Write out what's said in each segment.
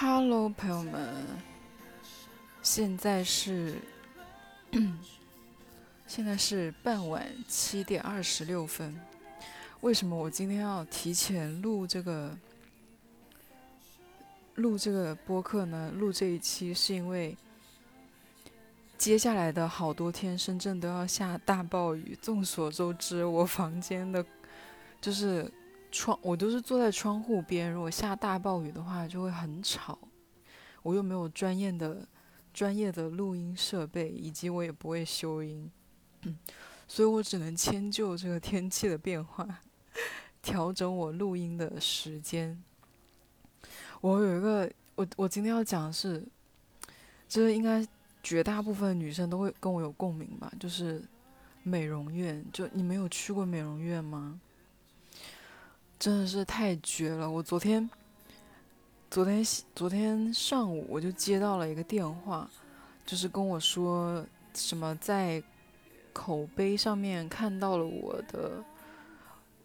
Hello，朋友们，现在是 现在是傍晚七点二十六分。为什么我今天要提前录这个录这个播客呢？录这一期是因为接下来的好多天深圳都要下大暴雨。众所周知，我房间的就是。窗，我都是坐在窗户边。如果下大暴雨的话，就会很吵。我又没有专业的、专业的录音设备，以及我也不会修音，嗯所以我只能迁就这个天气的变化，调整我录音的时间。我有一个，我我今天要讲的是，这应该绝大部分女生都会跟我有共鸣吧？就是美容院，就你没有去过美容院吗？真的是太绝了！我昨天，昨天昨天上午我就接到了一个电话，就是跟我说什么在口碑上面看到了我的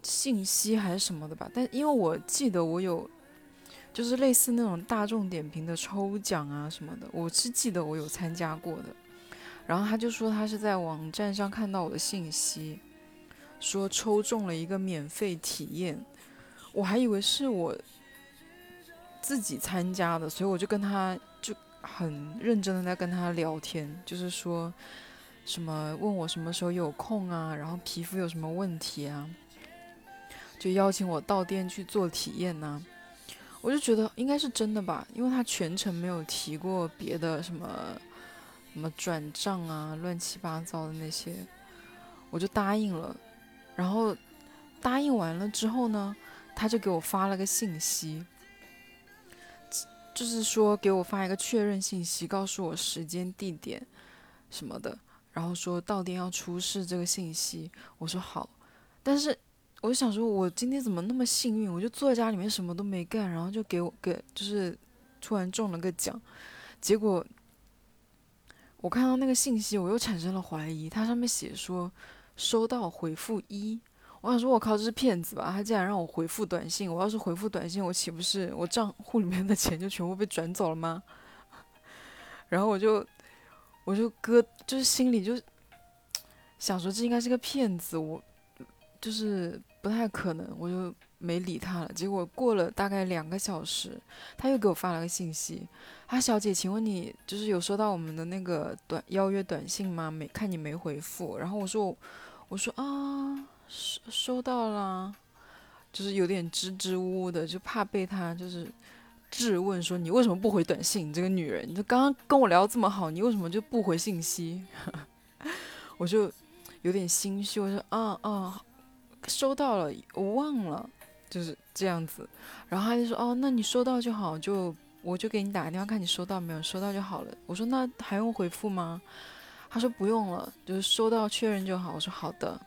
信息还是什么的吧。但因为我记得我有，就是类似那种大众点评的抽奖啊什么的，我是记得我有参加过的。然后他就说他是在网站上看到我的信息，说抽中了一个免费体验。我还以为是我自己参加的，所以我就跟他就很认真的在跟他聊天，就是说什么问我什么时候有空啊，然后皮肤有什么问题啊，就邀请我到店去做体验呐。我就觉得应该是真的吧，因为他全程没有提过别的什么什么转账啊，乱七八糟的那些，我就答应了。然后答应完了之后呢？他就给我发了个信息，就是说给我发一个确认信息，告诉我时间、地点什么的，然后说到店要出示这个信息。我说好，但是我想说，我今天怎么那么幸运？我就坐在家里面什么都没干，然后就给我给就是突然中了个奖。结果我看到那个信息，我又产生了怀疑，它上面写说收到回复一。我想说，我靠，这是骗子吧？他竟然让我回复短信，我要是回复短信，我岂不是我账户里面的钱就全部被转走了吗？然后我就，我就搁，就是心里就想说，这应该是个骗子，我就是不太可能，我就没理他了。结果过了大概两个小时，他又给我发了个信息，啊，小姐，请问你就是有收到我们的那个短邀约短信吗？没看你没回复，然后我说，我说啊。收收到了，就是有点支支吾吾的，就怕被他就是质问说你为什么不回短信？你这个女人，你刚刚跟我聊这么好，你为什么就不回信息？我就有点心虚，我说啊啊，收到了，我忘了，就是这样子。然后他就说哦，那你收到就好，就我就给你打个电话看你收到没有，收到就好了。我说那还用回复吗？他说不用了，就是收到确认就好。我说好的。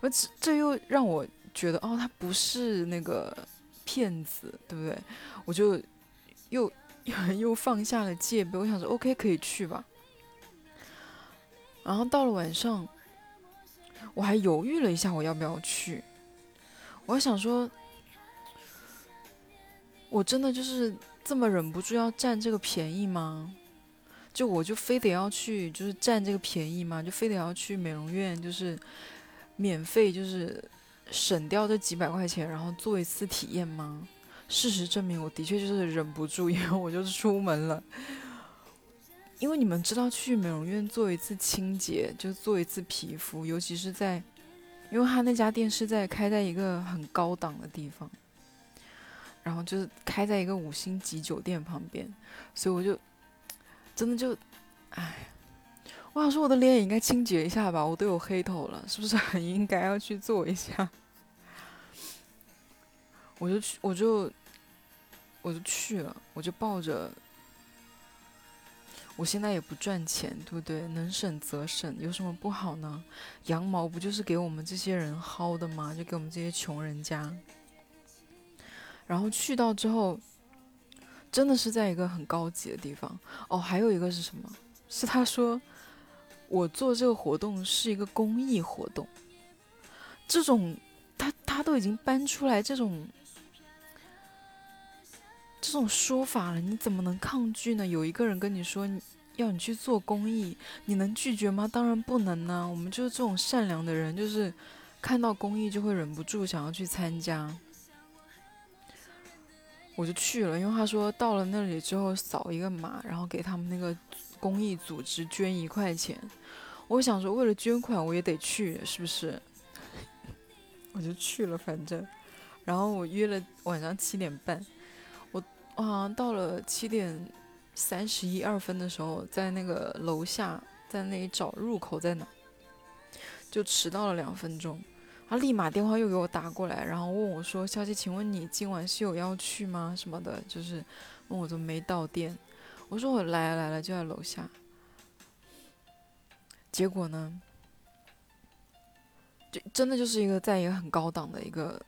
而这这又让我觉得，哦，他不是那个骗子，对不对？我就又又放下了戒备，我想说，OK，可以去吧。然后到了晚上，我还犹豫了一下，我要不要去？我还想说，我真的就是这么忍不住要占这个便宜吗？就我就非得要去，就是占这个便宜吗？就非得要去美容院，就是。免费就是省掉这几百块钱，然后做一次体验吗？事实证明，我的确就是忍不住，因为我就是出门了。因为你们知道，去美容院做一次清洁，就做一次皮肤，尤其是在，因为他那家店是在开在一个很高档的地方，然后就是开在一个五星级酒店旁边，所以我就真的就，唉。我想说，我的脸也应该清洁一下吧，我都有黑头了，是不是很应该要去做一下？我就去，我就，我就去了，我就抱着。我现在也不赚钱，对不对？能省则省，有什么不好呢？羊毛不就是给我们这些人薅的吗？就给我们这些穷人家。然后去到之后，真的是在一个很高级的地方哦。还有一个是什么？是他说。我做这个活动是一个公益活动，这种他他都已经搬出来这种这种说法了，你怎么能抗拒呢？有一个人跟你说要你去做公益，你能拒绝吗？当然不能呢。我们就是这种善良的人，就是看到公益就会忍不住想要去参加。我就去了，因为他说到了那里之后扫一个码，然后给他们那个公益组织捐一块钱。我想说，为了捐款我也得去，是不是？我就去了，反正，然后我约了晚上七点半，我我好像到了七点三十一二分的时候，在那个楼下，在那里找入口在哪，就迟到了两分钟。他立马电话又给我打过来，然后问我说：“小姐，请问你今晚是有要去吗？什么的，就是问我怎么没到店。”我说：“我来了来了，就在楼下。”结果呢，就真的就是一个在一个很高档的一个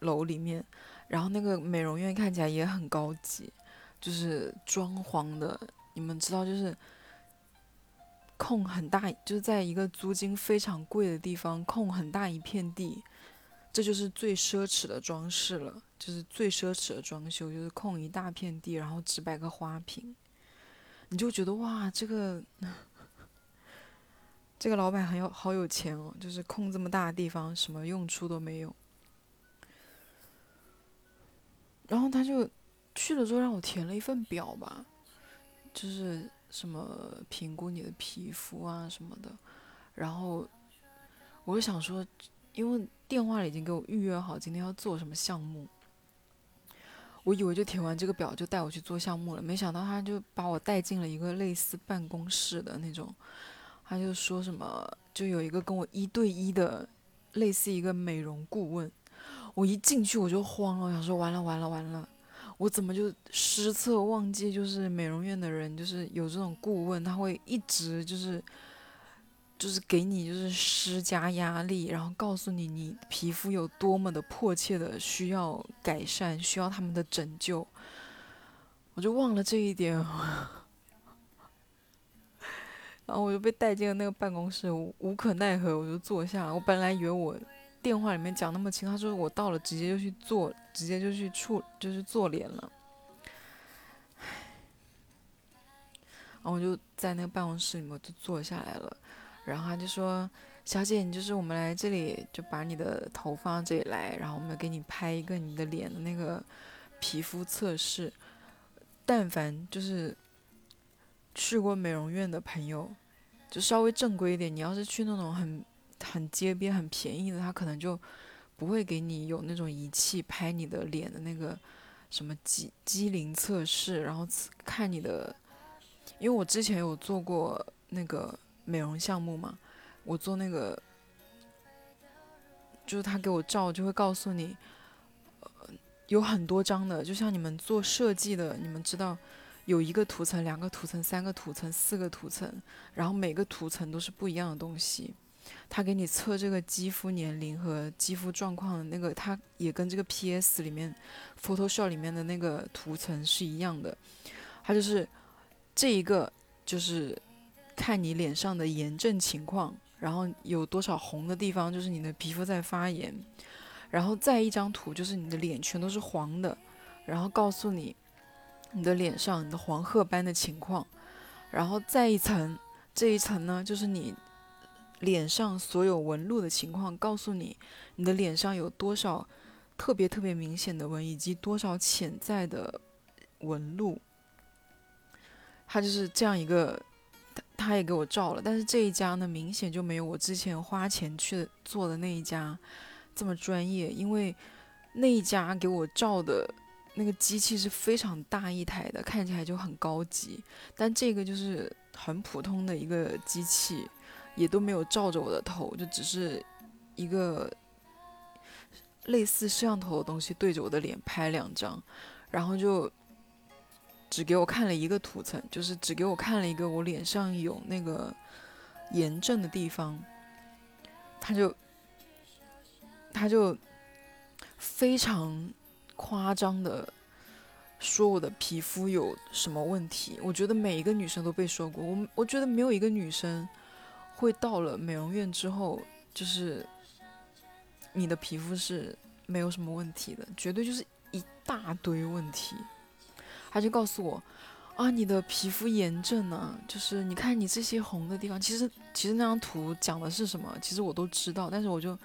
楼里面，然后那个美容院看起来也很高级，就是装潢的，你们知道就是。空很大，就是在一个租金非常贵的地方，空很大一片地，这就是最奢侈的装饰了，就是最奢侈的装修，就是空一大片地，然后只摆个花瓶，你就觉得哇，这个这个老板很有好有钱哦，就是空这么大的地方，什么用处都没有。然后他就去了之后让我填了一份表吧，就是。什么评估你的皮肤啊什么的，然后我就想说，因为电话里已经给我预约好今天要做什么项目，我以为就填完这个表就带我去做项目了，没想到他就把我带进了一个类似办公室的那种，他就说什么就有一个跟我一对一的类似一个美容顾问，我一进去我就慌了，我想说完了完了完了。我怎么就失策忘记？就是美容院的人，就是有这种顾问，他会一直就是，就是给你就是施加压力，然后告诉你你皮肤有多么的迫切的需要改善，需要他们的拯救。我就忘了这一点，然后我就被带进了那个办公室，无可奈何，我就坐下。我本来以为我。电话里面讲那么清，他说我到了，直接就去做，直接就去处，就是做脸了。然后我就在那个办公室里面就坐下来了，然后他就说：“小姐，你就是我们来这里，就把你的头放这里来，然后我们给你拍一个你的脸的那个皮肤测试。但凡就是去过美容院的朋友，就稍微正规一点，你要是去那种很……很街边很便宜的，他可能就不会给你有那种仪器拍你的脸的那个什么机机灵测试，然后看你的。因为我之前有做过那个美容项目嘛，我做那个就是他给我照，就会告诉你，呃，有很多张的，就像你们做设计的，你们知道有一个涂层、两个涂层、三个涂层、四个涂层，然后每个涂层都是不一样的东西。他给你测这个肌肤年龄和肌肤状况那个，他也跟这个 PS 里面 Photoshop 里面的那个图层是一样的。他就是这一个，就是看你脸上的炎症情况，然后有多少红的地方，就是你的皮肤在发炎。然后再一张图，就是你的脸全都是黄的，然后告诉你你的脸上你的黄褐斑的情况。然后再一层，这一层呢，就是你。脸上所有纹路的情况，告诉你你的脸上有多少特别特别明显的纹，以及多少潜在的纹路。他就是这样一个，他他也给我照了，但是这一家呢，明显就没有我之前花钱去做的那一家这么专业，因为那一家给我照的那个机器是非常大一台的，看起来就很高级，但这个就是很普通的一个机器。也都没有照着我的头，就只是一个类似摄像头的东西对着我的脸拍两张，然后就只给我看了一个图层，就是只给我看了一个我脸上有那个炎症的地方，他就他就非常夸张的说我的皮肤有什么问题。我觉得每一个女生都被说过，我我觉得没有一个女生。会到了美容院之后，就是你的皮肤是没有什么问题的，绝对就是一大堆问题。他就告诉我，啊，你的皮肤炎症呢，就是你看你这些红的地方，其实其实那张图讲的是什么，其实我都知道，但是我就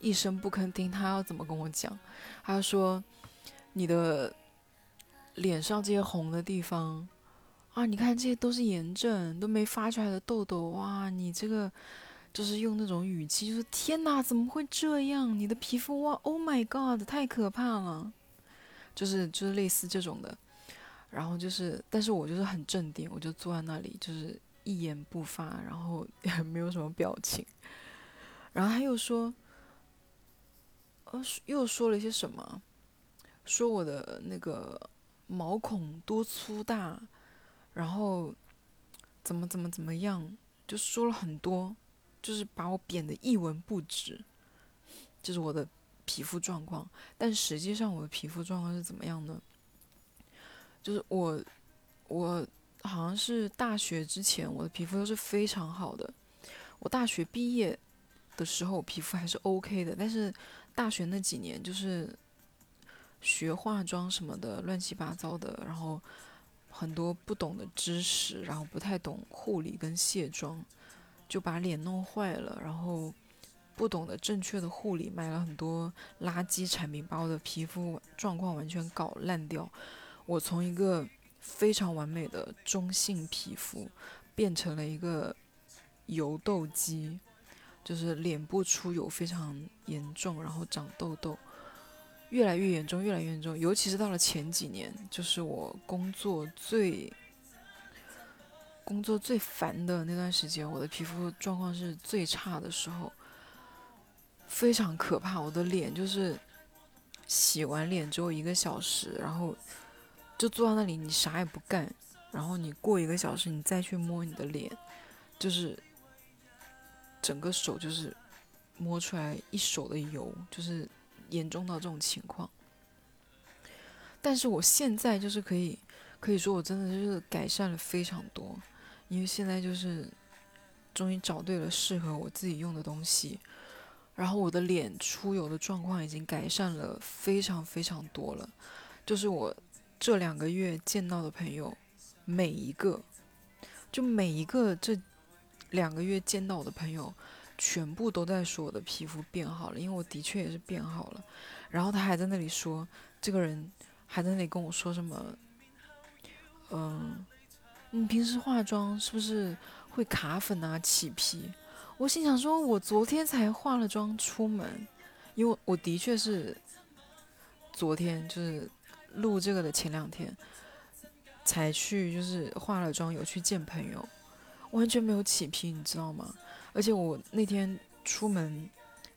一声不吭听他要怎么跟我讲。他说，你的脸上这些红的地方，啊，你看这些都是炎症，都没发出来的痘痘，哇，你这个就是用那种语气，就是天哪，怎么会这样？你的皮肤哇，Oh my God，太可怕了，就是就是类似这种的。然后就是，但是我就是很镇定，我就坐在那里，就是一言不发，然后也没有什么表情。然后他又说，呃，又说了一些什么，说我的那个毛孔多粗大，然后怎么怎么怎么样，就说了很多，就是把我贬得一文不值。这是我的皮肤状况，但实际上我的皮肤状况是怎么样呢？就是我，我好像是大学之前，我的皮肤都是非常好的。我大学毕业的时候，皮肤还是 OK 的。但是大学那几年，就是学化妆什么的，乱七八糟的，然后很多不懂的知识，然后不太懂护理跟卸妆，就把脸弄坏了。然后不懂得正确的护理，买了很多垃圾产品，把我的皮肤状况完全搞烂掉。我从一个非常完美的中性皮肤，变成了一个油痘肌，就是脸部出油非常严重，然后长痘痘，越来越严重，越来越严重。尤其是到了前几年，就是我工作最工作最烦的那段时间，我的皮肤状况是最差的时候，非常可怕。我的脸就是洗完脸之后一个小时，然后。就坐在那里，你啥也不干，然后你过一个小时，你再去摸你的脸，就是整个手就是摸出来一手的油，就是严重到这种情况。但是我现在就是可以，可以说我真的就是改善了非常多，因为现在就是终于找对了适合我自己用的东西，然后我的脸出油的状况已经改善了非常非常多了，就是我。这两个月见到的朋友，每一个，就每一个这两个月见到我的朋友，全部都在说我的皮肤变好了，因为我的确也是变好了。然后他还在那里说，这个人还在那里跟我说什么，嗯，你平时化妆是不是会卡粉啊、起皮？我心想说，我昨天才化了妆出门，因为我的确是昨天就是。录这个的前两天，才去就是化了妆，有去见朋友，完全没有起皮，你知道吗？而且我那天出门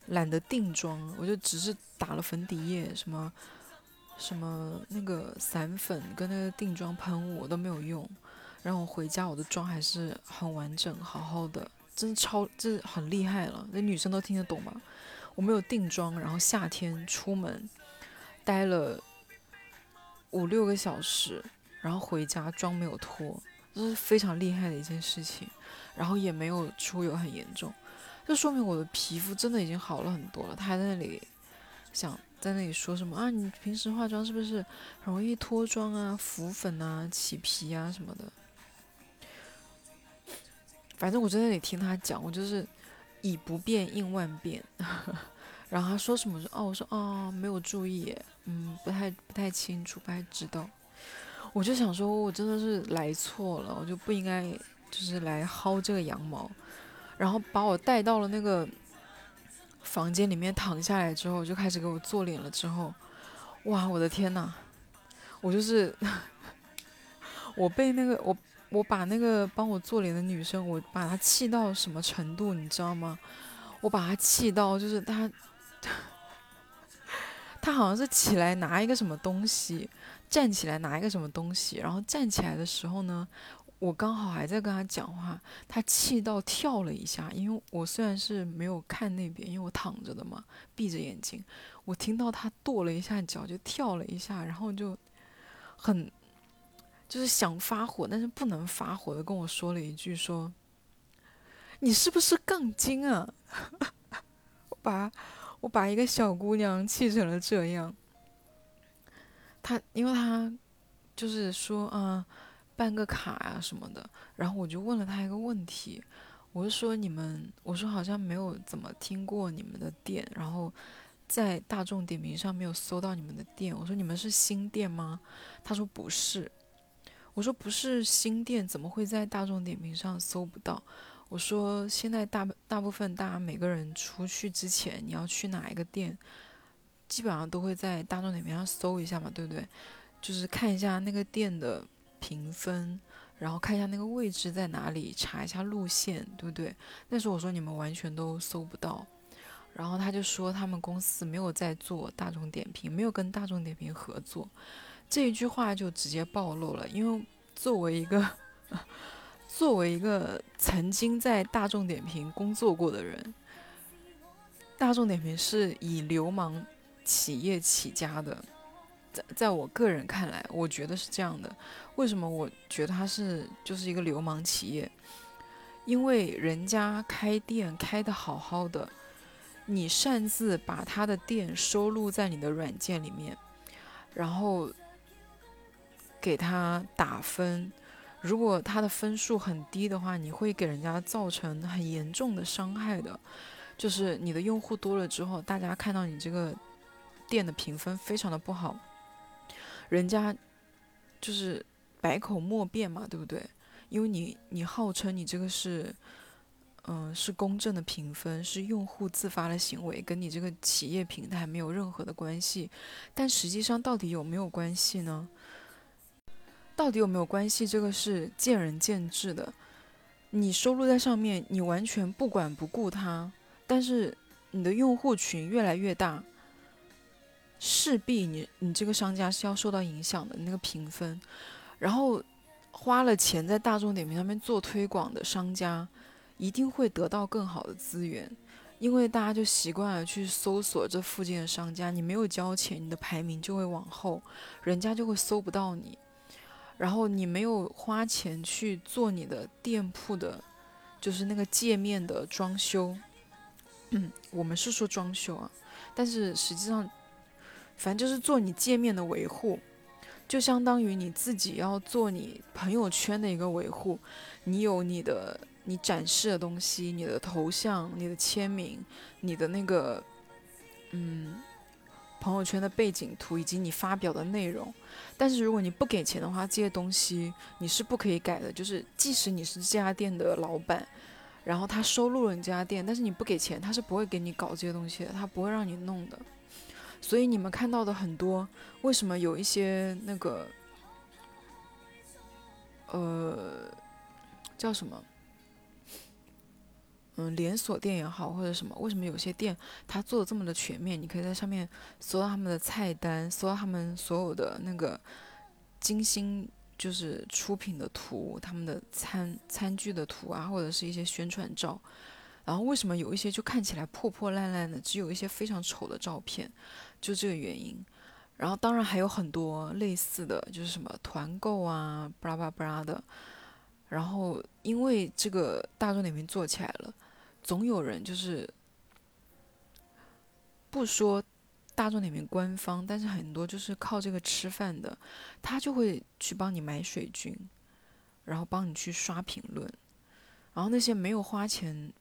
懒得定妆，我就只是打了粉底液，什么什么那个散粉跟那个定妆喷雾我都没有用，然后我回家我的妆还是很完整，好好的，真的超，这很厉害了，那女生都听得懂吗？我没有定妆，然后夏天出门待了。五六个小时，然后回家妆没有脱，这是非常厉害的一件事情，然后也没有出油很严重，这说明我的皮肤真的已经好了很多了。他还在那里想在那里说什么啊？你平时化妆是不是容易脱妆啊、浮粉啊、起皮啊什么的？反正我在那里听他讲，我就是以不变应万变。然后他说什么？说哦，我说哦，没有注意，嗯，不太不太清楚，不太知道。我就想说，我真的是来错了，我就不应该就是来薅这个羊毛。然后把我带到了那个房间里面躺下来之后，就开始给我做脸了。之后，哇，我的天呐，我就是我被那个我我把那个帮我做脸的女生，我把她气到什么程度，你知道吗？我把她气到就是她。他好像是起来拿一个什么东西，站起来拿一个什么东西，然后站起来的时候呢，我刚好还在跟他讲话，他气到跳了一下，因为我虽然是没有看那边，因为我躺着的嘛，闭着眼睛，我听到他跺了一下脚，就跳了一下，然后就很就是想发火，但是不能发火的跟我说了一句说：“你是不是杠精啊？” 把。我把一个小姑娘气成了这样，他因为他就是说啊，办个卡呀什么的，然后我就问了他一个问题，我就说你们，我说好像没有怎么听过你们的店，然后在大众点评上没有搜到你们的店，我说你们是新店吗？他说不是，我说不是新店，怎么会在大众点评上搜不到？我说现在大大部分大家每个人出去之前，你要去哪一个店？基本上都会在大众点评上搜一下嘛，对不对？就是看一下那个店的评分，然后看一下那个位置在哪里，查一下路线，对不对？那时候我说你们完全都搜不到，然后他就说他们公司没有在做大众点评，没有跟大众点评合作，这一句话就直接暴露了。因为作为一个 作为一个曾经在大众点评工作过的人，大众点评是以流氓。企业起家的，在在我个人看来，我觉得是这样的。为什么我觉得他是就是一个流氓企业？因为人家开店开的好好的，你擅自把他的店收录在你的软件里面，然后给他打分。如果他的分数很低的话，你会给人家造成很严重的伤害的。就是你的用户多了之后，大家看到你这个。店的评分非常的不好，人家就是百口莫辩嘛，对不对？因为你你号称你这个是，嗯，是公正的评分，是用户自发的行为，跟你这个企业平台没有任何的关系。但实际上到底有没有关系呢？到底有没有关系？这个是见仁见智的。你收录在上面，你完全不管不顾它，但是你的用户群越来越大。势必你你这个商家是要受到影响的那个评分，然后花了钱在大众点评上面做推广的商家，一定会得到更好的资源，因为大家就习惯了去搜索这附近的商家，你没有交钱，你的排名就会往后，人家就会搜不到你，然后你没有花钱去做你的店铺的，就是那个界面的装修，嗯，我们是说装修啊，但是实际上。反正就是做你界面的维护，就相当于你自己要做你朋友圈的一个维护。你有你的你展示的东西，你的头像、你的签名、你的那个嗯朋友圈的背景图以及你发表的内容。但是如果你不给钱的话，这些东西你是不可以改的。就是即使你是这家店的老板，然后他收录了你这家店，但是你不给钱，他是不会给你搞这些东西的，他不会让你弄的。所以你们看到的很多，为什么有一些那个，呃，叫什么？嗯，连锁店也好，或者什么？为什么有些店它做的这么的全面？你可以在上面搜到他们的菜单，搜到他们所有的那个精心就是出品的图，他们的餐餐具的图啊，或者是一些宣传照。然后为什么有一些就看起来破破烂烂的，只有一些非常丑的照片？就这个原因，然后当然还有很多类似的就是什么团购啊，巴拉巴拉的。然后因为这个大众点评做起来了，总有人就是不说大众点评官方，但是很多就是靠这个吃饭的，他就会去帮你买水军，然后帮你去刷评论。然后那些没有花钱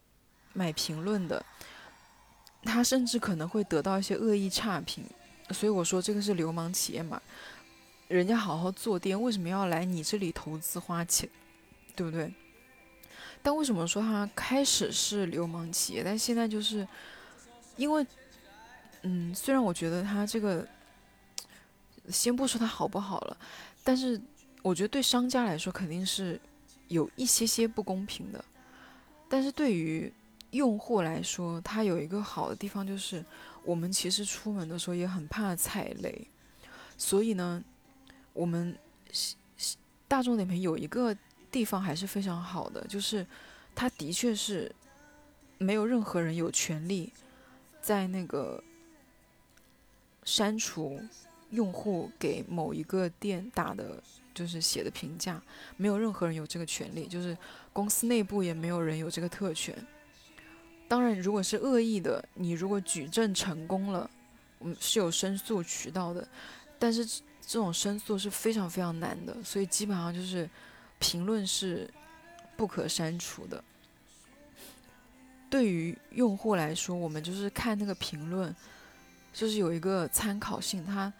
买评论的。他甚至可能会得到一些恶意差评，所以我说这个是流氓企业嘛，人家好好做店，为什么要来你这里投资花钱，对不对？但为什么说他开始是流氓企业，但现在就是因为，嗯，虽然我觉得他这个，先不说他好不好了，但是我觉得对商家来说肯定是有一些些不公平的，但是对于。用户来说，它有一个好的地方就是，我们其实出门的时候也很怕踩雷，所以呢，我们大众点评有一个地方还是非常好的，就是它的确是没有任何人有权利在那个删除用户给某一个店打的，就是写的评价，没有任何人有这个权利，就是公司内部也没有人有这个特权。当然，如果是恶意的，你如果举证成功了，嗯，是有申诉渠道的。但是这种申诉是非常非常难的，所以基本上就是评论是不可删除的。对于用户来说，我们就是看那个评论，就是有一个参考性，它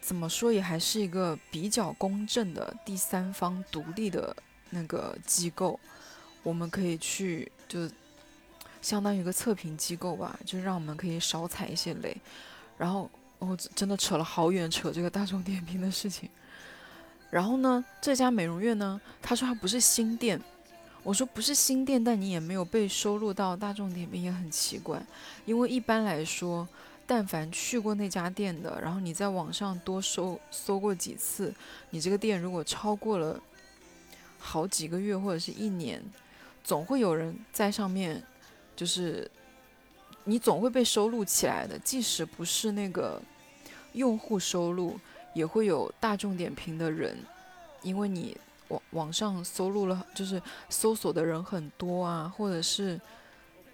怎么说也还是一个比较公正的第三方独立的那个机构，我们可以去就相当于一个测评机构吧，就让我们可以少踩一些雷。然后我真的扯了好远，扯这个大众点评的事情。然后呢，这家美容院呢，他说他不是新店。我说不是新店，但你也没有被收录到大众点评，也很奇怪。因为一般来说，但凡去过那家店的，然后你在网上多搜搜过几次，你这个店如果超过了好几个月或者是一年，总会有人在上面，就是你总会被收录起来的。即使不是那个用户收录，也会有大众点评的人，因为你。网网上搜录了，就是搜索的人很多啊，或者是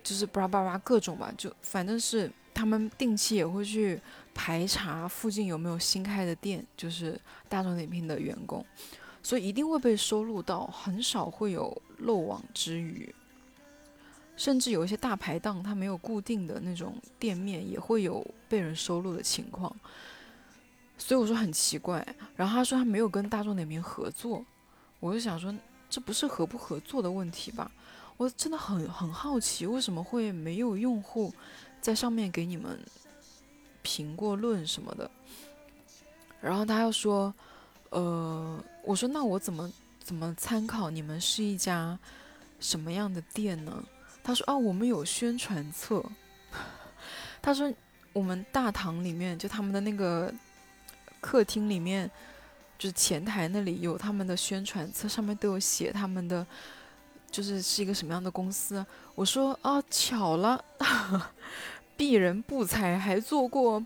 就是巴拉巴拉各种吧，就反正是他们定期也会去排查附近有没有新开的店，就是大众点评的员工，所以一定会被收录到，很少会有漏网之鱼。甚至有一些大排档，它没有固定的那种店面，也会有被人收录的情况。所以我说很奇怪，然后他说他没有跟大众点评合作。我就想说，这不是合不合作的问题吧？我真的很很好奇，为什么会没有用户在上面给你们评过论什么的？然后他又说，呃，我说那我怎么怎么参考你们是一家什么样的店呢？他说啊，我们有宣传册。他说我们大堂里面就他们的那个客厅里面。就是前台那里有他们的宣传册，上面都有写他们的，就是是一个什么样的公司。我说啊，巧了，鄙人不才，还做过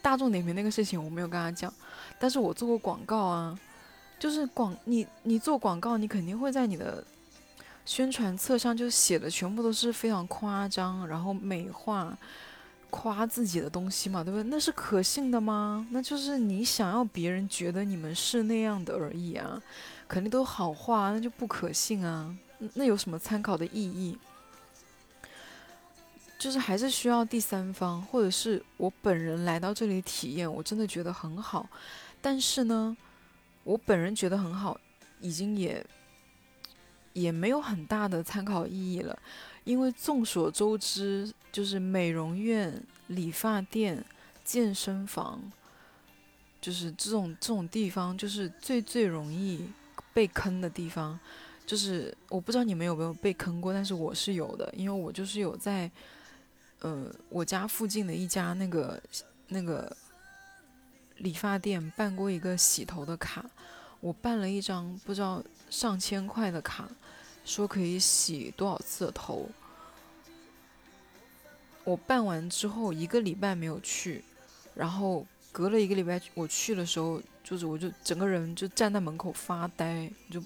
大众点评那个事情，我没有跟他讲，但是我做过广告啊，就是广你你做广告，你肯定会在你的宣传册上就写的全部都是非常夸张，然后美化。夸自己的东西嘛，对不对？那是可信的吗？那就是你想要别人觉得你们是那样的而已啊，肯定都好话，那就不可信啊。那有什么参考的意义？就是还是需要第三方，或者是我本人来到这里体验，我真的觉得很好。但是呢，我本人觉得很好，已经也也没有很大的参考意义了。因为众所周知，就是美容院、理发店、健身房，就是这种这种地方，就是最最容易被坑的地方。就是我不知道你们有没有被坑过，但是我是有的，因为我就是有在，呃，我家附近的一家那个那个理发店办过一个洗头的卡，我办了一张不知道上千块的卡。说可以洗多少次的头？我办完之后一个礼拜没有去，然后隔了一个礼拜我去的时候，就是我就整个人就站在门口发呆，就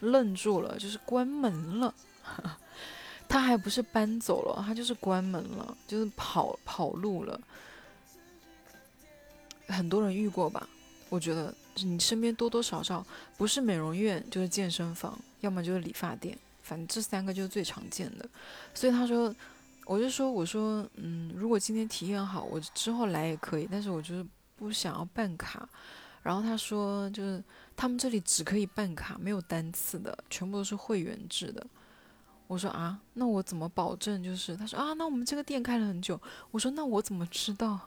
愣住了，就是关门了。他还不是搬走了，他就是关门了，就是跑跑路了。很多人遇过吧？我觉得你身边多多少少不是美容院就是健身房。要么就是理发店，反正这三个就是最常见的。所以他说，我就说，我说，嗯，如果今天体验好，我之后来也可以。但是我就是不想要办卡。然后他说，就是他们这里只可以办卡，没有单次的，全部都是会员制的。我说啊，那我怎么保证？就是他说啊，那我们这个店开了很久。我说那我怎么知道？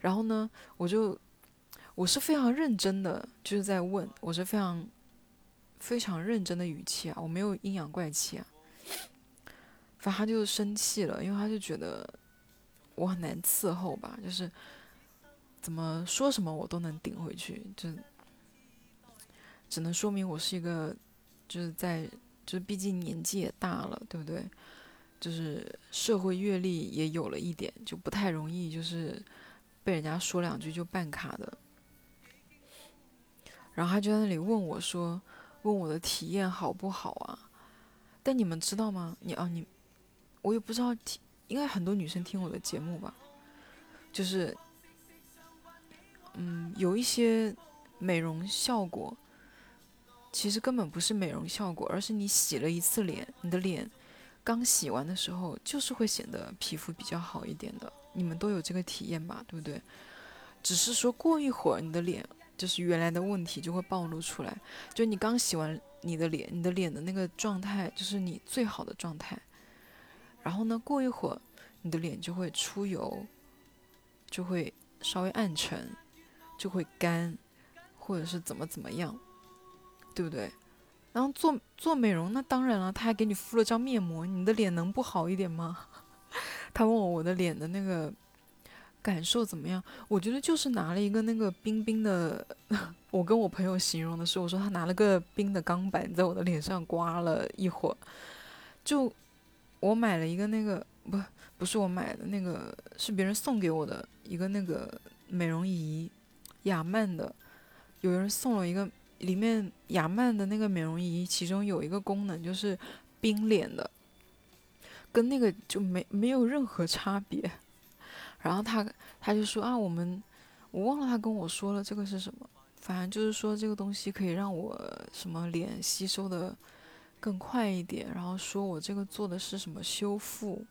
然后呢，我就我是非常认真的，就是在问，我是非常。非常认真的语气啊，我没有阴阳怪气啊。反正他就生气了，因为他就觉得我很难伺候吧，就是怎么说什么我都能顶回去，就只能说明我是一个就是在就是毕竟年纪也大了，对不对？就是社会阅历也有了一点，就不太容易就是被人家说两句就办卡的。然后他就在那里问我说。问我的体验好不好啊？但你们知道吗？你啊你，我也不知道听，应该很多女生听我的节目吧。就是嗯，有一些美容效果，其实根本不是美容效果，而是你洗了一次脸，你的脸刚洗完的时候，就是会显得皮肤比较好一点的。你们都有这个体验吧？对不对？只是说过一会儿，你的脸就是原来的问题就会暴露出来。就你刚洗完你的脸，你的脸的那个状态就是你最好的状态。然后呢，过一会儿，你的脸就会出油，就会稍微暗沉，就会干，或者是怎么怎么样，对不对？然后做做美容，那当然了，他还给你敷了张面膜，你的脸能不好一点吗？他问我我的脸的那个。感受怎么样？我觉得就是拿了一个那个冰冰的，我跟我朋友形容的是，我说他拿了个冰的钢板在我的脸上刮了一会儿，就我买了一个那个不不是我买的那个是别人送给我的一个那个美容仪，雅曼的，有人送了一个里面雅曼的那个美容仪，其中有一个功能就是冰脸的，跟那个就没没有任何差别。然后他他就说啊，我们我忘了他跟我说了这个是什么，反正就是说这个东西可以让我什么脸吸收的更快一点，然后说我这个做的是什么修复，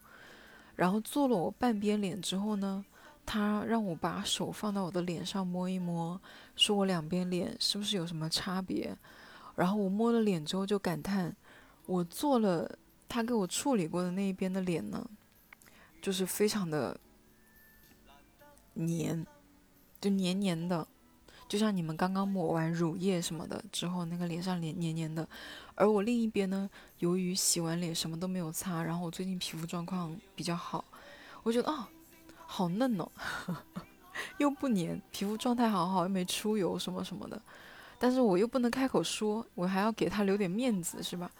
然后做了我半边脸之后呢，他让我把手放到我的脸上摸一摸，说我两边脸是不是有什么差别，然后我摸了脸之后就感叹，我做了他给我处理过的那一边的脸呢，就是非常的。黏，就黏黏的，就像你们刚刚抹完乳液什么的之后，那个脸上黏黏黏的。而我另一边呢，由于洗完脸什么都没有擦，然后我最近皮肤状况比较好，我觉得啊，好嫩哦，又不黏，皮肤状态好好，又没出油什么什么的。但是我又不能开口说，我还要给他留点面子，是吧？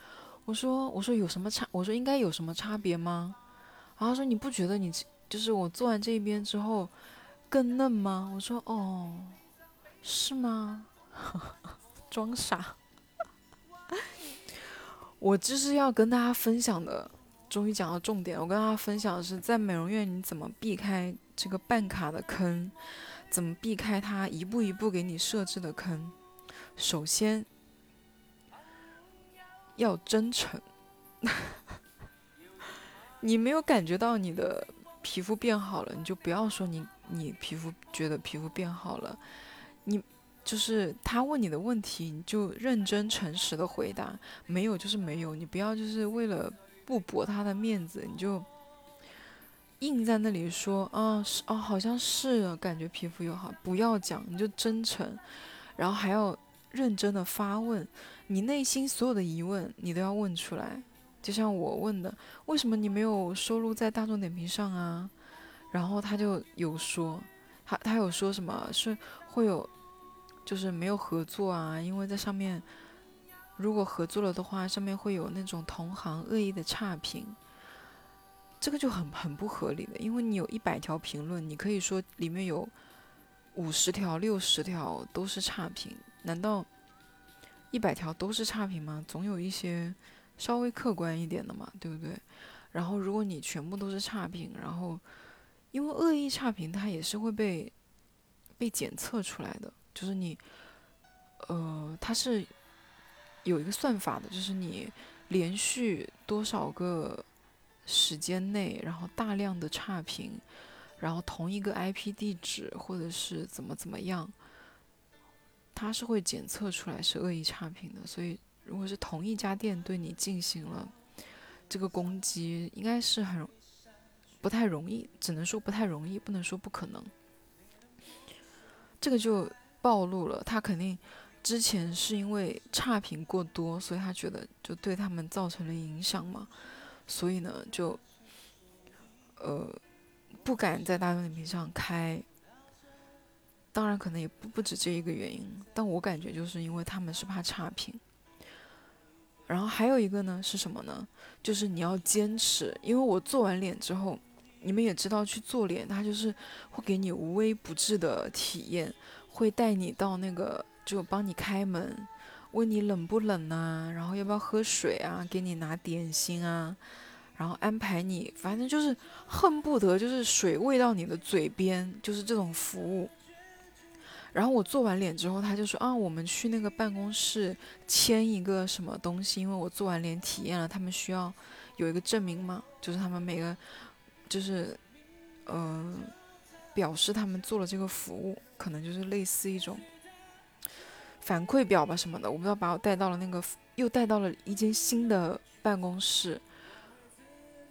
我说，我说有什么差？我说应该有什么差别吗？然后说你不觉得你就是我做完这一边之后。更嫩吗？我说哦，是吗？装傻。我就是要跟大家分享的，终于讲到重点。我跟大家分享的是，在美容院你怎么避开这个办卡的坑，怎么避开他一步一步给你设置的坑。首先要真诚。你没有感觉到你的皮肤变好了，你就不要说你。你皮肤觉得皮肤变好了，你就是他问你的问题，你就认真诚实的回答，没有就是没有，你不要就是为了不驳他的面子，你就硬在那里说啊是哦好像是感觉皮肤又好，不要讲，你就真诚，然后还要认真的发问，你内心所有的疑问你都要问出来，就像我问的，为什么你没有收录在大众点评上啊？然后他就有说，他他有说什么是会有，就是没有合作啊，因为在上面，如果合作了的话，上面会有那种同行恶意的差评，这个就很很不合理的，因为你有一百条评论，你可以说里面有五十条、六十条都是差评，难道一百条都是差评吗？总有一些稍微客观一点的嘛，对不对？然后如果你全部都是差评，然后。因为恶意差评，它也是会被被检测出来的。就是你，呃，它是有一个算法的，就是你连续多少个时间内，然后大量的差评，然后同一个 IP 地址或者是怎么怎么样，它是会检测出来是恶意差评的。所以，如果是同一家店对你进行了这个攻击，应该是很。不太容易，只能说不太容易，不能说不可能。这个就暴露了，他肯定之前是因为差评过多，所以他觉得就对他们造成了影响嘛，所以呢就呃不敢在大众点评上开。当然可能也不不止这一个原因，但我感觉就是因为他们是怕差评。然后还有一个呢是什么呢？就是你要坚持，因为我做完脸之后。你们也知道，去做脸，他就是会给你无微不至的体验，会带你到那个，就帮你开门，问你冷不冷啊，然后要不要喝水啊，给你拿点心啊，然后安排你，反正就是恨不得就是水喂到你的嘴边，就是这种服务。然后我做完脸之后，他就说啊，我们去那个办公室签一个什么东西，因为我做完脸体验了，他们需要有一个证明嘛，就是他们每个就是嗯，表示他们做了这个服务，可能就是类似一种反馈表吧什么的，我不知道把我带到了那个又带到了一间新的办公室，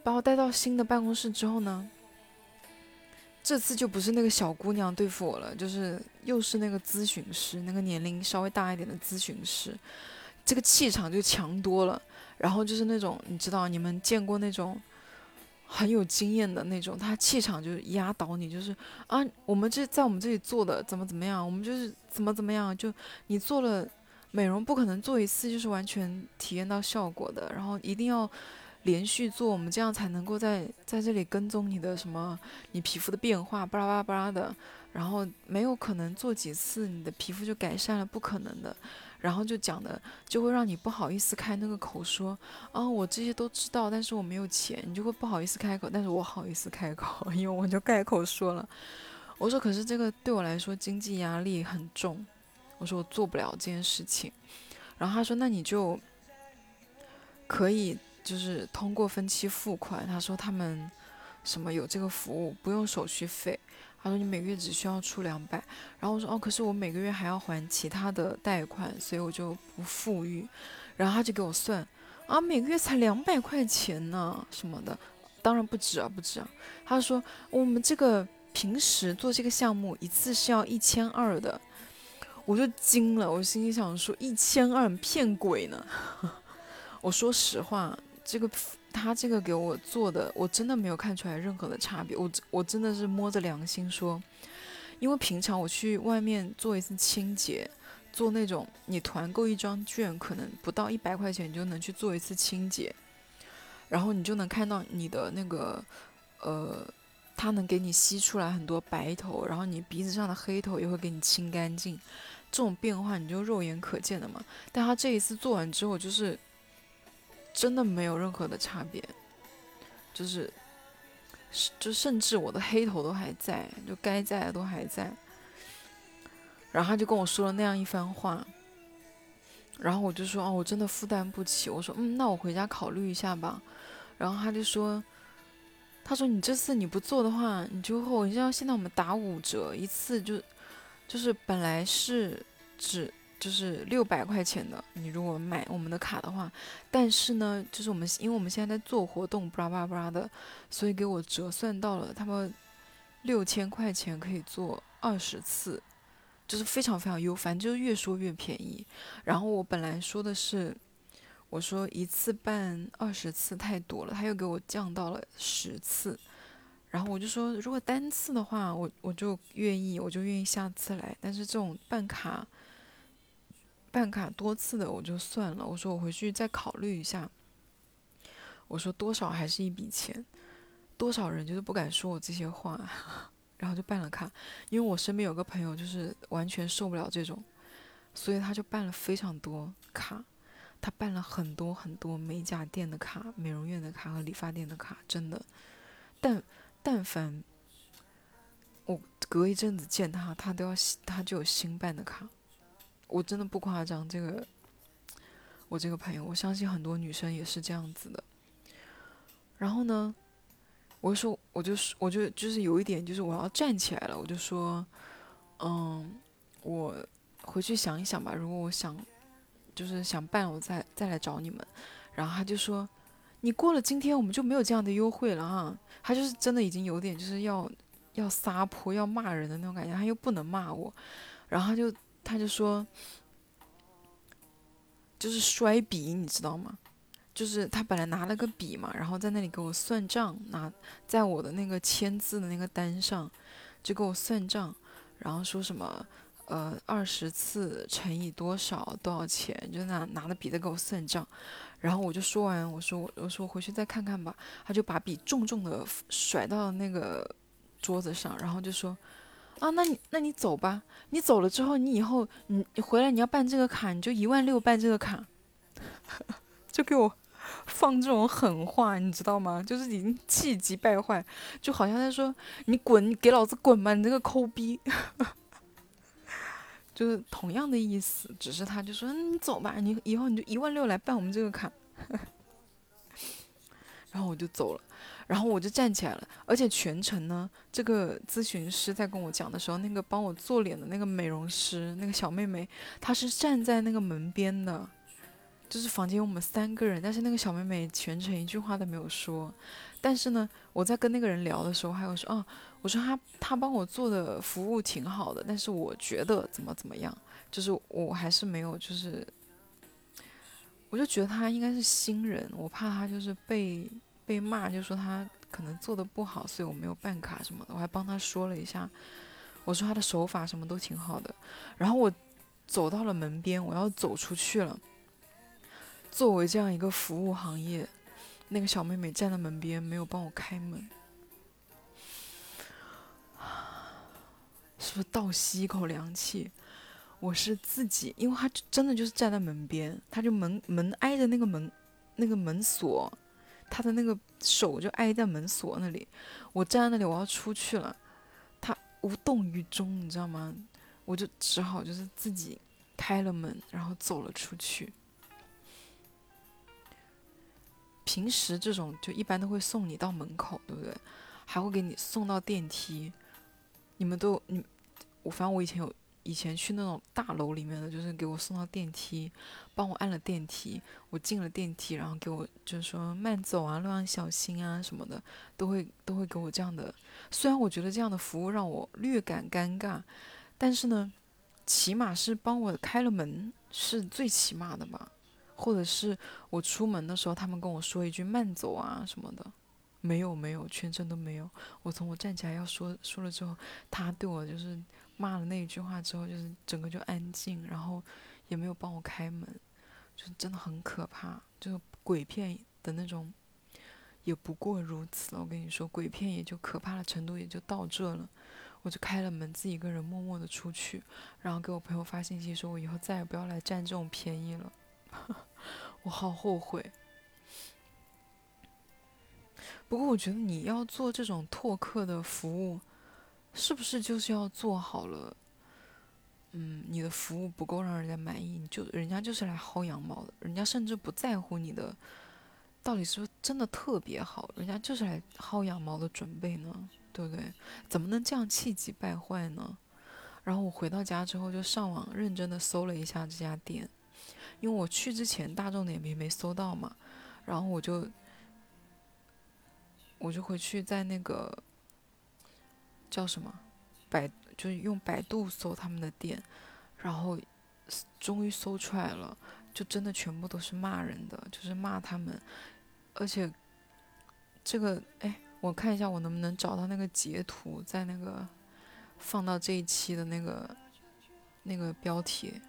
把我带到新的办公室之后呢。这次就不是那个小姑娘对付我了，就是又是那个咨询师，那个年龄稍微大一点的咨询师，这个气场就强多了。然后就是那种你知道，你们见过那种很有经验的那种，他气场就压倒你，就是啊，我们这在我们这里做的怎么怎么样，我们就是怎么怎么样，就你做了美容不可能做一次就是完全体验到效果的，然后一定要。连续做，我们这样才能够在在这里跟踪你的什么，你皮肤的变化，巴拉巴拉巴拉的，然后没有可能做几次你的皮肤就改善了，不可能的。然后就讲的就会让你不好意思开那个口说，啊，我这些都知道，但是我没有钱，你就会不好意思开口，但是我好意思开口，因为我就开口说了，我说可是这个对我来说经济压力很重，我说我做不了这件事情。然后他说那你就可以。就是通过分期付款，他说他们什么有这个服务，不用手续费。他说你每个月只需要出两百。然后我说哦，可是我每个月还要还其他的贷款，所以我就不富裕。然后他就给我算啊，每个月才两百块钱呢，什么的，当然不止啊，不止啊。他说我们这个平时做这个项目一次是要一千二的，我就惊了，我心里想说一千二骗鬼呢。我说实话。这个他这个给我做的，我真的没有看出来任何的差别。我我真的是摸着良心说，因为平常我去外面做一次清洁，做那种你团购一张券，可能不到一百块钱你就能去做一次清洁，然后你就能看到你的那个呃，它能给你吸出来很多白头，然后你鼻子上的黑头也会给你清干净，这种变化你就肉眼可见的嘛。但他这一次做完之后，就是。真的没有任何的差别，就是，就甚至我的黑头都还在，就该在的都还在。然后他就跟我说了那样一番话，然后我就说哦，我真的负担不起。我说嗯，那我回家考虑一下吧。然后他就说，他说你这次你不做的话，你就后你知道现在我们打五折一次就，就是本来是只。就是六百块钱的，你如果买我们的卡的话，但是呢，就是我们因为我们现在在做活动，布拉布拉布拉的，所以给我折算到了他们六千块钱可以做二十次，就是非常非常优，反正就是越说越便宜。然后我本来说的是，我说一次办二十次太多了，他又给我降到了十次，然后我就说如果单次的话，我我就愿意，我就愿意下次来，但是这种办卡。办卡多次的我就算了，我说我回去再考虑一下。我说多少还是一笔钱，多少人就是不敢说我这些话，然后就办了卡。因为我身边有个朋友就是完全受不了这种，所以他就办了非常多卡，他办了很多很多美甲店的卡、美容院的卡和理发店的卡，真的。但但凡我隔一阵子见他，他都要他就有新办的卡。我真的不夸张，这个我这个朋友，我相信很多女生也是这样子的。然后呢，我说，我就说，我就就是有一点，就是我要站起来了，我就说，嗯，我回去想一想吧。如果我想，就是想办，我再再来找你们。然后他就说，你过了今天，我们就没有这样的优惠了哈。他就是真的已经有点就是要要撒泼、要骂人的那种感觉，他又不能骂我，然后他就。他就说，就是摔笔，你知道吗？就是他本来拿了个笔嘛，然后在那里给我算账，拿在我的那个签字的那个单上，就给我算账，然后说什么呃二十次乘以多少多少钱，就拿拿着笔在给我算账，然后我就说完，我说我我说回去再看看吧，他就把笔重重的甩到那个桌子上，然后就说。啊，那你那你走吧。你走了之后，你以后你你回来你要办这个卡，你就一万六办这个卡，就给我放这种狠话，你知道吗？就是已经气急败坏，就好像在说你滚，你给老子滚吧，你这个抠逼。就是同样的意思，只是他就说你走吧，你以后你就一万六来办我们这个卡。然后我就走了，然后我就站起来了，而且全程呢，这个咨询师在跟我讲的时候，那个帮我做脸的那个美容师，那个小妹妹，她是站在那个门边的，就是房间我们三个人，但是那个小妹妹全程一句话都没有说。但是呢，我在跟那个人聊的时候，还有说啊，我说他他帮我做的服务挺好的，但是我觉得怎么怎么样，就是我还是没有就是。我就觉得他应该是新人，我怕他就是被被骂，就说他可能做的不好，所以我没有办卡什么的。我还帮他说了一下，我说他的手法什么都挺好的。然后我走到了门边，我要走出去了。作为这样一个服务行业，那个小妹妹站在门边没有帮我开门，是不是倒吸一口凉气？我是自己，因为她真的就是站在门边，她就门门挨着那个门，那个门锁，他的那个手就挨在门锁那里。我站在那里，我要出去了，他无动于衷，你知道吗？我就只好就是自己开了门，然后走了出去。平时这种就一般都会送你到门口，对不对？还会给你送到电梯。你们都你我反正我以前有。以前去那种大楼里面的，就是给我送到电梯，帮我按了电梯，我进了电梯，然后给我就是说慢走啊，路上小心啊什么的，都会都会给我这样的。虽然我觉得这样的服务让我略感尴尬，但是呢，起码是帮我开了门，是最起码的吧。或者是我出门的时候，他们跟我说一句慢走啊什么的，没有没有，全程都没有。我从我站起来要说说了之后，他对我就是。骂了那一句话之后，就是整个就安静，然后也没有帮我开门，就真的很可怕。就鬼片的那种，也不过如此了。我跟你说，鬼片也就可怕的程度也就到这了。我就开了门，自己一个人默默的出去，然后给我朋友发信息说，我以后再也不要来占这种便宜了。我好后悔。不过我觉得你要做这种拓客的服务。是不是就是要做好了？嗯，你的服务不够让人家满意，你就人家就是来薅羊毛的，人家甚至不在乎你的到底是不是真的特别好，人家就是来薅羊毛的准备呢，对不对？怎么能这样气急败坏呢？然后我回到家之后就上网认真的搜了一下这家店，因为我去之前大众点评没搜到嘛，然后我就我就回去在那个。叫什么？百就是用百度搜他们的店，然后终于搜出来了，就真的全部都是骂人的，就是骂他们。而且这个，哎，我看一下我能不能找到那个截图，在那个放到这一期的那个那个标题。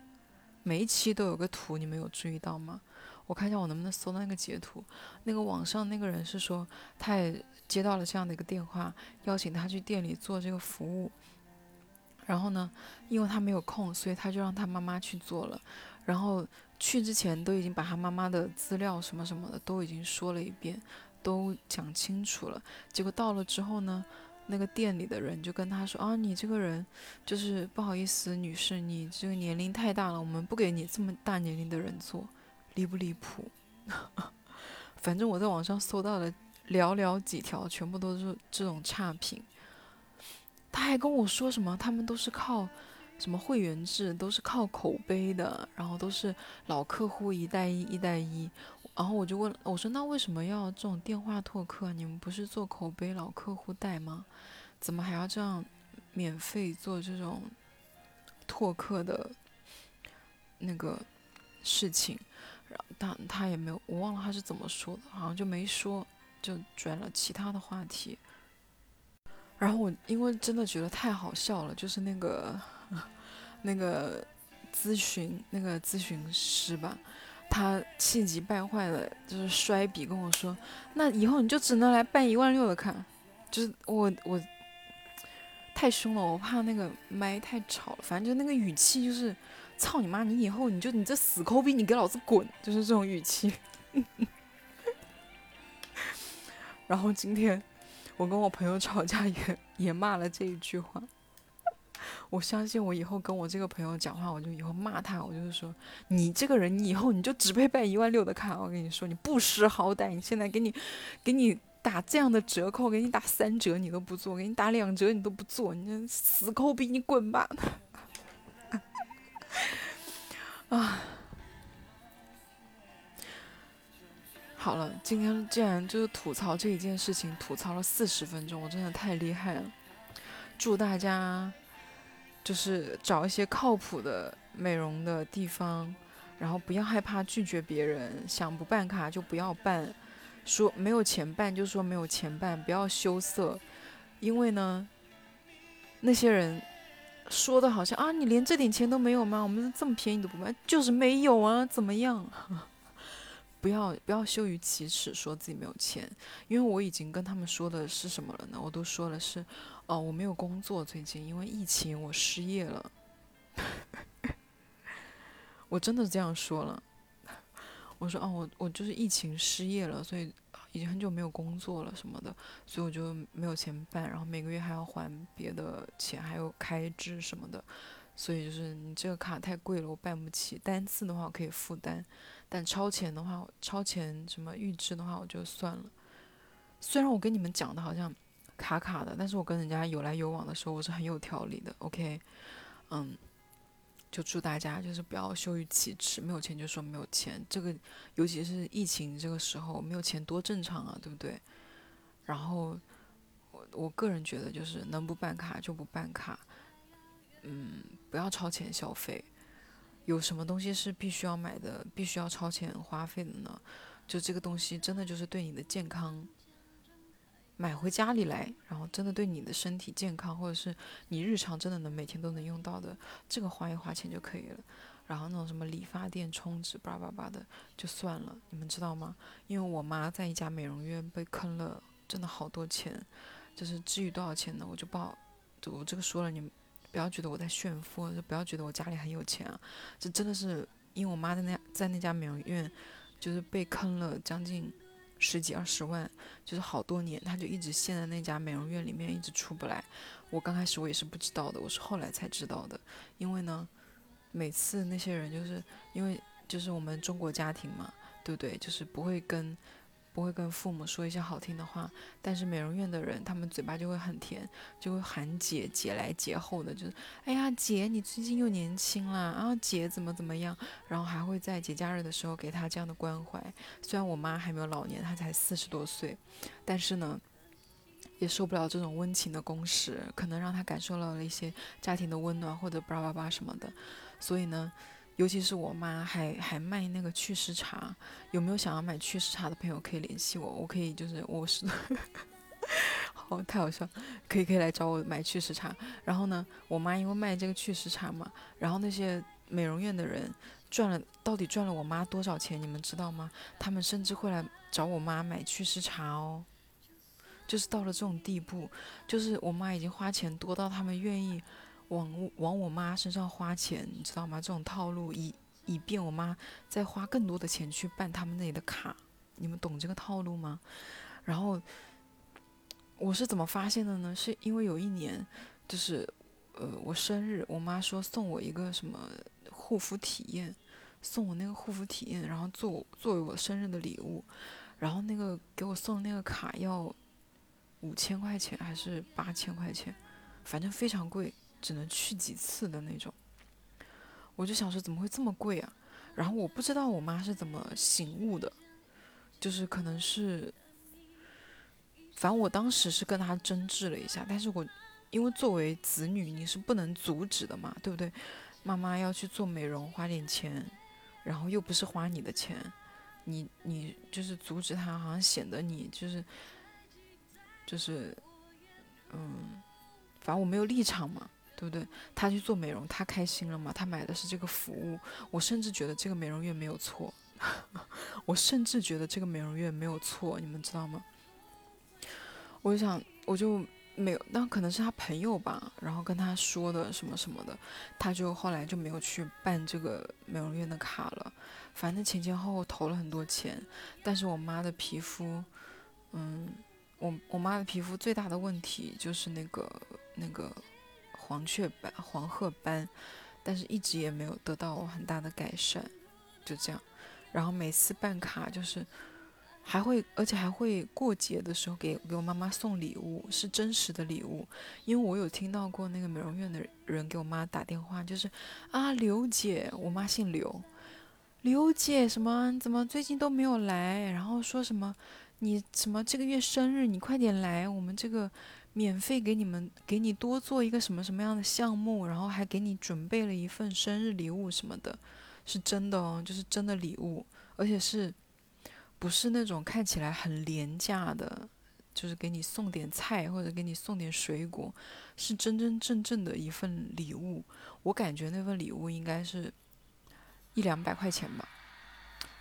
每一期都有个图，你们有注意到吗？我看一下我能不能搜到那个截图。那个网上那个人是说，他也。接到了这样的一个电话，邀请他去店里做这个服务。然后呢，因为他没有空，所以他就让他妈妈去做了。然后去之前都已经把他妈妈的资料什么什么的都已经说了一遍，都讲清楚了。结果到了之后呢，那个店里的人就跟他说：“啊，你这个人就是不好意思，女士，你这个年龄太大了，我们不给你这么大年龄的人做，离不离谱？” 反正我在网上搜到了。寥寥几条，全部都是这种差评。他还跟我说什么，他们都是靠什么会员制，都是靠口碑的，然后都是老客户一带一，一带一。然后我就问，我说那为什么要这种电话拓客？你们不是做口碑老客户带吗？怎么还要这样免费做这种拓客的那个事情？然后他他也没有，我忘了他是怎么说的，好像就没说。就转了其他的话题，然后我因为真的觉得太好笑了，就是那个 那个咨询那个咨询师吧，他气急败坏的，就是摔笔跟我说：“那以后你就只能来办一万六的卡。”就是我我太凶了，我怕那个麦太吵了，反正就那个语气就是“操你妈，你以后你就你这死抠逼，你给老子滚！”就是这种语气。然后今天我跟我朋友吵架也也骂了这一句话，我相信我以后跟我这个朋友讲话，我就以后骂他，我就是说你这个人，你以后你就只配办一万六的卡。我跟你说，你不识好歹，你现在给你给你打这样的折扣，给你打三折你都不做，给你打两折你都不做，你死抠逼，你滚吧！啊。好了，今天既然就是吐槽这一件事情，吐槽了四十分钟，我真的太厉害了。祝大家就是找一些靠谱的美容的地方，然后不要害怕拒绝别人，想不办卡就不要办，说没有钱办就说没有钱办，不要羞涩，因为呢，那些人说的好像啊，你连这点钱都没有吗？我们这么便宜都不卖，就是没有啊，怎么样？不要不要羞于启齿，说自己没有钱，因为我已经跟他们说的是什么了呢？我都说了是，哦，我没有工作，最近因为疫情我失业了，我真的这样说了。我说哦，我我就是疫情失业了，所以已经很久没有工作了什么的，所以我就没有钱办，然后每个月还要还别的钱，还有开支什么的，所以就是你这个卡太贵了，我办不起。单次的话我可以负担。但超前的话，超前什么预支的话，我就算了。虽然我跟你们讲的好像卡卡的，但是我跟人家有来有往的时候，我是很有条理的。OK，嗯，就祝大家就是不要羞于启齿，没有钱就说没有钱。这个尤其是疫情这个时候，没有钱多正常啊，对不对？然后我我个人觉得就是能不办卡就不办卡，嗯，不要超前消费。有什么东西是必须要买的，必须要超前花费的呢？就这个东西真的就是对你的健康，买回家里来，然后真的对你的身体健康，或者是你日常真的能每天都能用到的，这个花一花钱就可以了。然后那种什么理发店充值叭叭叭的就算了，你们知道吗？因为我妈在一家美容院被坑了，真的好多钱，就是至于多少钱呢？我就不好，我这个说了你们。不要觉得我在炫富，就不要觉得我家里很有钱啊！这真的是因为我妈在那在那家美容院，就是被坑了将近十几二十万，就是好多年，他就一直陷在那家美容院里面，一直出不来。我刚开始我也是不知道的，我是后来才知道的。因为呢，每次那些人就是因为就是我们中国家庭嘛，对不对？就是不会跟。不会跟父母说一些好听的话，但是美容院的人，他们嘴巴就会很甜，就会喊姐姐来节后的，就是哎呀姐，你最近又年轻了，啊姐怎么怎么样，然后还会在节假日的时候给他这样的关怀。虽然我妈还没有老年，她才四十多岁，但是呢，也受不了这种温情的攻势，可能让她感受到了一些家庭的温暖或者叭叭叭什么的，所以呢。尤其是我妈还还卖那个祛湿茶，有没有想要买祛湿茶的朋友可以联系我，我可以就是我是，好太好笑，可以可以来找我买祛湿茶。然后呢，我妈因为卖这个祛湿茶嘛，然后那些美容院的人赚了到底赚了我妈多少钱，你们知道吗？他们甚至会来找我妈买祛湿茶哦，就是到了这种地步，就是我妈已经花钱多到他们愿意。往往我妈身上花钱，你知道吗？这种套路以以便我妈再花更多的钱去办他们那里的卡，你们懂这个套路吗？然后我是怎么发现的呢？是因为有一年，就是呃我生日，我妈说送我一个什么护肤体验，送我那个护肤体验，然后作作为我生日的礼物，然后那个给我送的那个卡要五千块钱还是八千块钱，反正非常贵。只能去几次的那种，我就想说怎么会这么贵啊？然后我不知道我妈是怎么醒悟的，就是可能是，反正我当时是跟她争执了一下，但是我因为作为子女你是不能阻止的嘛，对不对？妈妈要去做美容花点钱，然后又不是花你的钱，你你就是阻止她，好像显得你就是就是嗯，反正我没有立场嘛。对不对？他去做美容，他开心了嘛？他买的是这个服务，我甚至觉得这个美容院没有错，我甚至觉得这个美容院没有错，你们知道吗？我就想，我就没有，那可能是他朋友吧，然后跟他说的什么什么的，他就后来就没有去办这个美容院的卡了。反正前前后后投了很多钱，但是我妈的皮肤，嗯，我我妈的皮肤最大的问题就是那个那个。黄雀斑、黄褐斑，但是一直也没有得到我很大的改善，就这样。然后每次办卡就是还会，而且还会过节的时候给给我妈妈送礼物，是真实的礼物。因为我有听到过那个美容院的人给我妈打电话，就是啊，刘姐，我妈姓刘，刘姐什么怎么最近都没有来？然后说什么你什么这个月生日，你快点来，我们这个免费给你们给你多做一个什么什么样的项目，然后还给你准备了一份生日礼物什么的。是真的哦，就是真的礼物，而且是不是那种看起来很廉价的，就是给你送点菜或者给你送点水果，是真真正正的一份礼物。我感觉那份礼物应该是一两百块钱吧，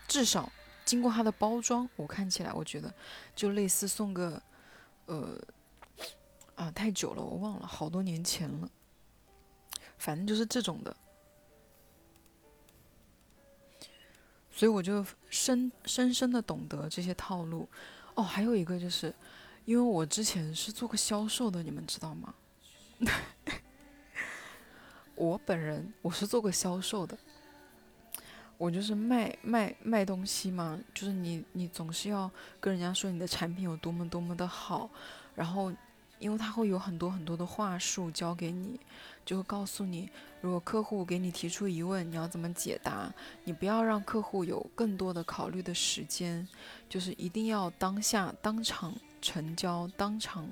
至少经过它的包装，我看起来我觉得就类似送个呃啊太久了，我忘了好多年前了，反正就是这种的。所以我就深深深的懂得这些套路，哦，还有一个就是，因为我之前是做过销售的，你们知道吗？我本人我是做过销售的，我就是卖卖卖东西嘛，就是你你总是要跟人家说你的产品有多么多么的好，然后。因为他会有很多很多的话术教给你，就会告诉你，如果客户给你提出疑问，你要怎么解答。你不要让客户有更多的考虑的时间，就是一定要当下当场成交，当场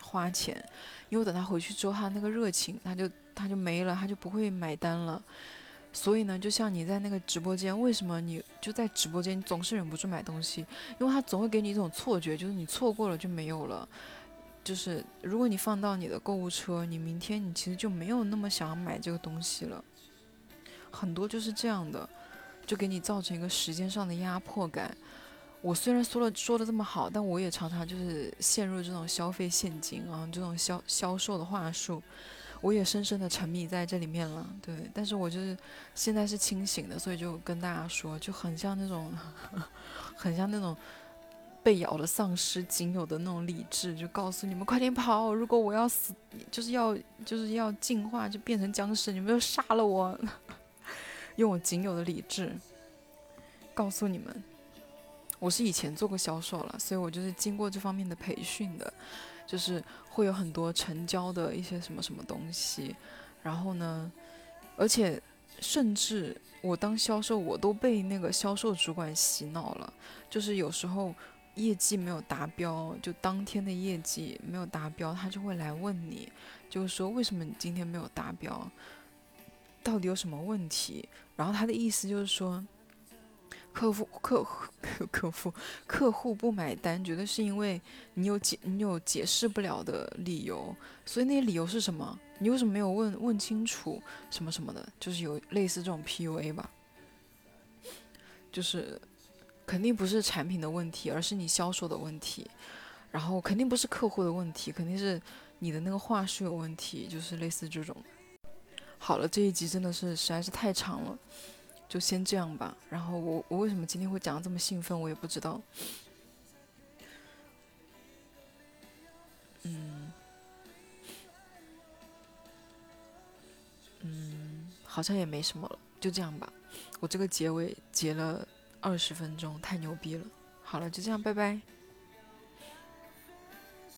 花钱。因为等他回去之后，他那个热情他就他就没了，他就不会买单了。所以呢，就像你在那个直播间，为什么你就在直播间总是忍不住买东西？因为他总会给你一种错觉，就是你错过了就没有了。就是如果你放到你的购物车，你明天你其实就没有那么想要买这个东西了。很多就是这样的，就给你造成一个时间上的压迫感。我虽然说了说的这么好，但我也常常就是陷入这种消费陷阱啊，这种销销售的话术，我也深深的沉迷在这里面了。对，但是我就是现在是清醒的，所以就跟大家说，就很像那种，很像那种。被咬的丧尸仅有的那种理智，就告诉你们快点跑！如果我要死，就是要就是要进化，就变成僵尸，你们就杀了我！用我仅有的理智告诉你们，我是以前做过销售了，所以我就是经过这方面的培训的，就是会有很多成交的一些什么什么东西，然后呢，而且甚至我当销售，我都被那个销售主管洗脑了，就是有时候。业绩没有达标，就当天的业绩没有达标，他就会来问你，就是说为什么你今天没有达标，到底有什么问题？然后他的意思就是说，客户客户 客户客户不买单，觉得是因为你有解你有解释不了的理由，所以那些理由是什么？你为什么没有问问清楚什么什么的？就是有类似这种 PUA 吧，就是。肯定不是产品的问题，而是你销售的问题，然后肯定不是客户的问题，肯定是你的那个话术有问题，就是类似这种。好了，这一集真的是实在是太长了，就先这样吧。然后我我为什么今天会讲的这么兴奋，我也不知道。嗯嗯，好像也没什么了，就这样吧。我这个结尾结了。二十分钟太牛逼了，好了，就这样，拜拜。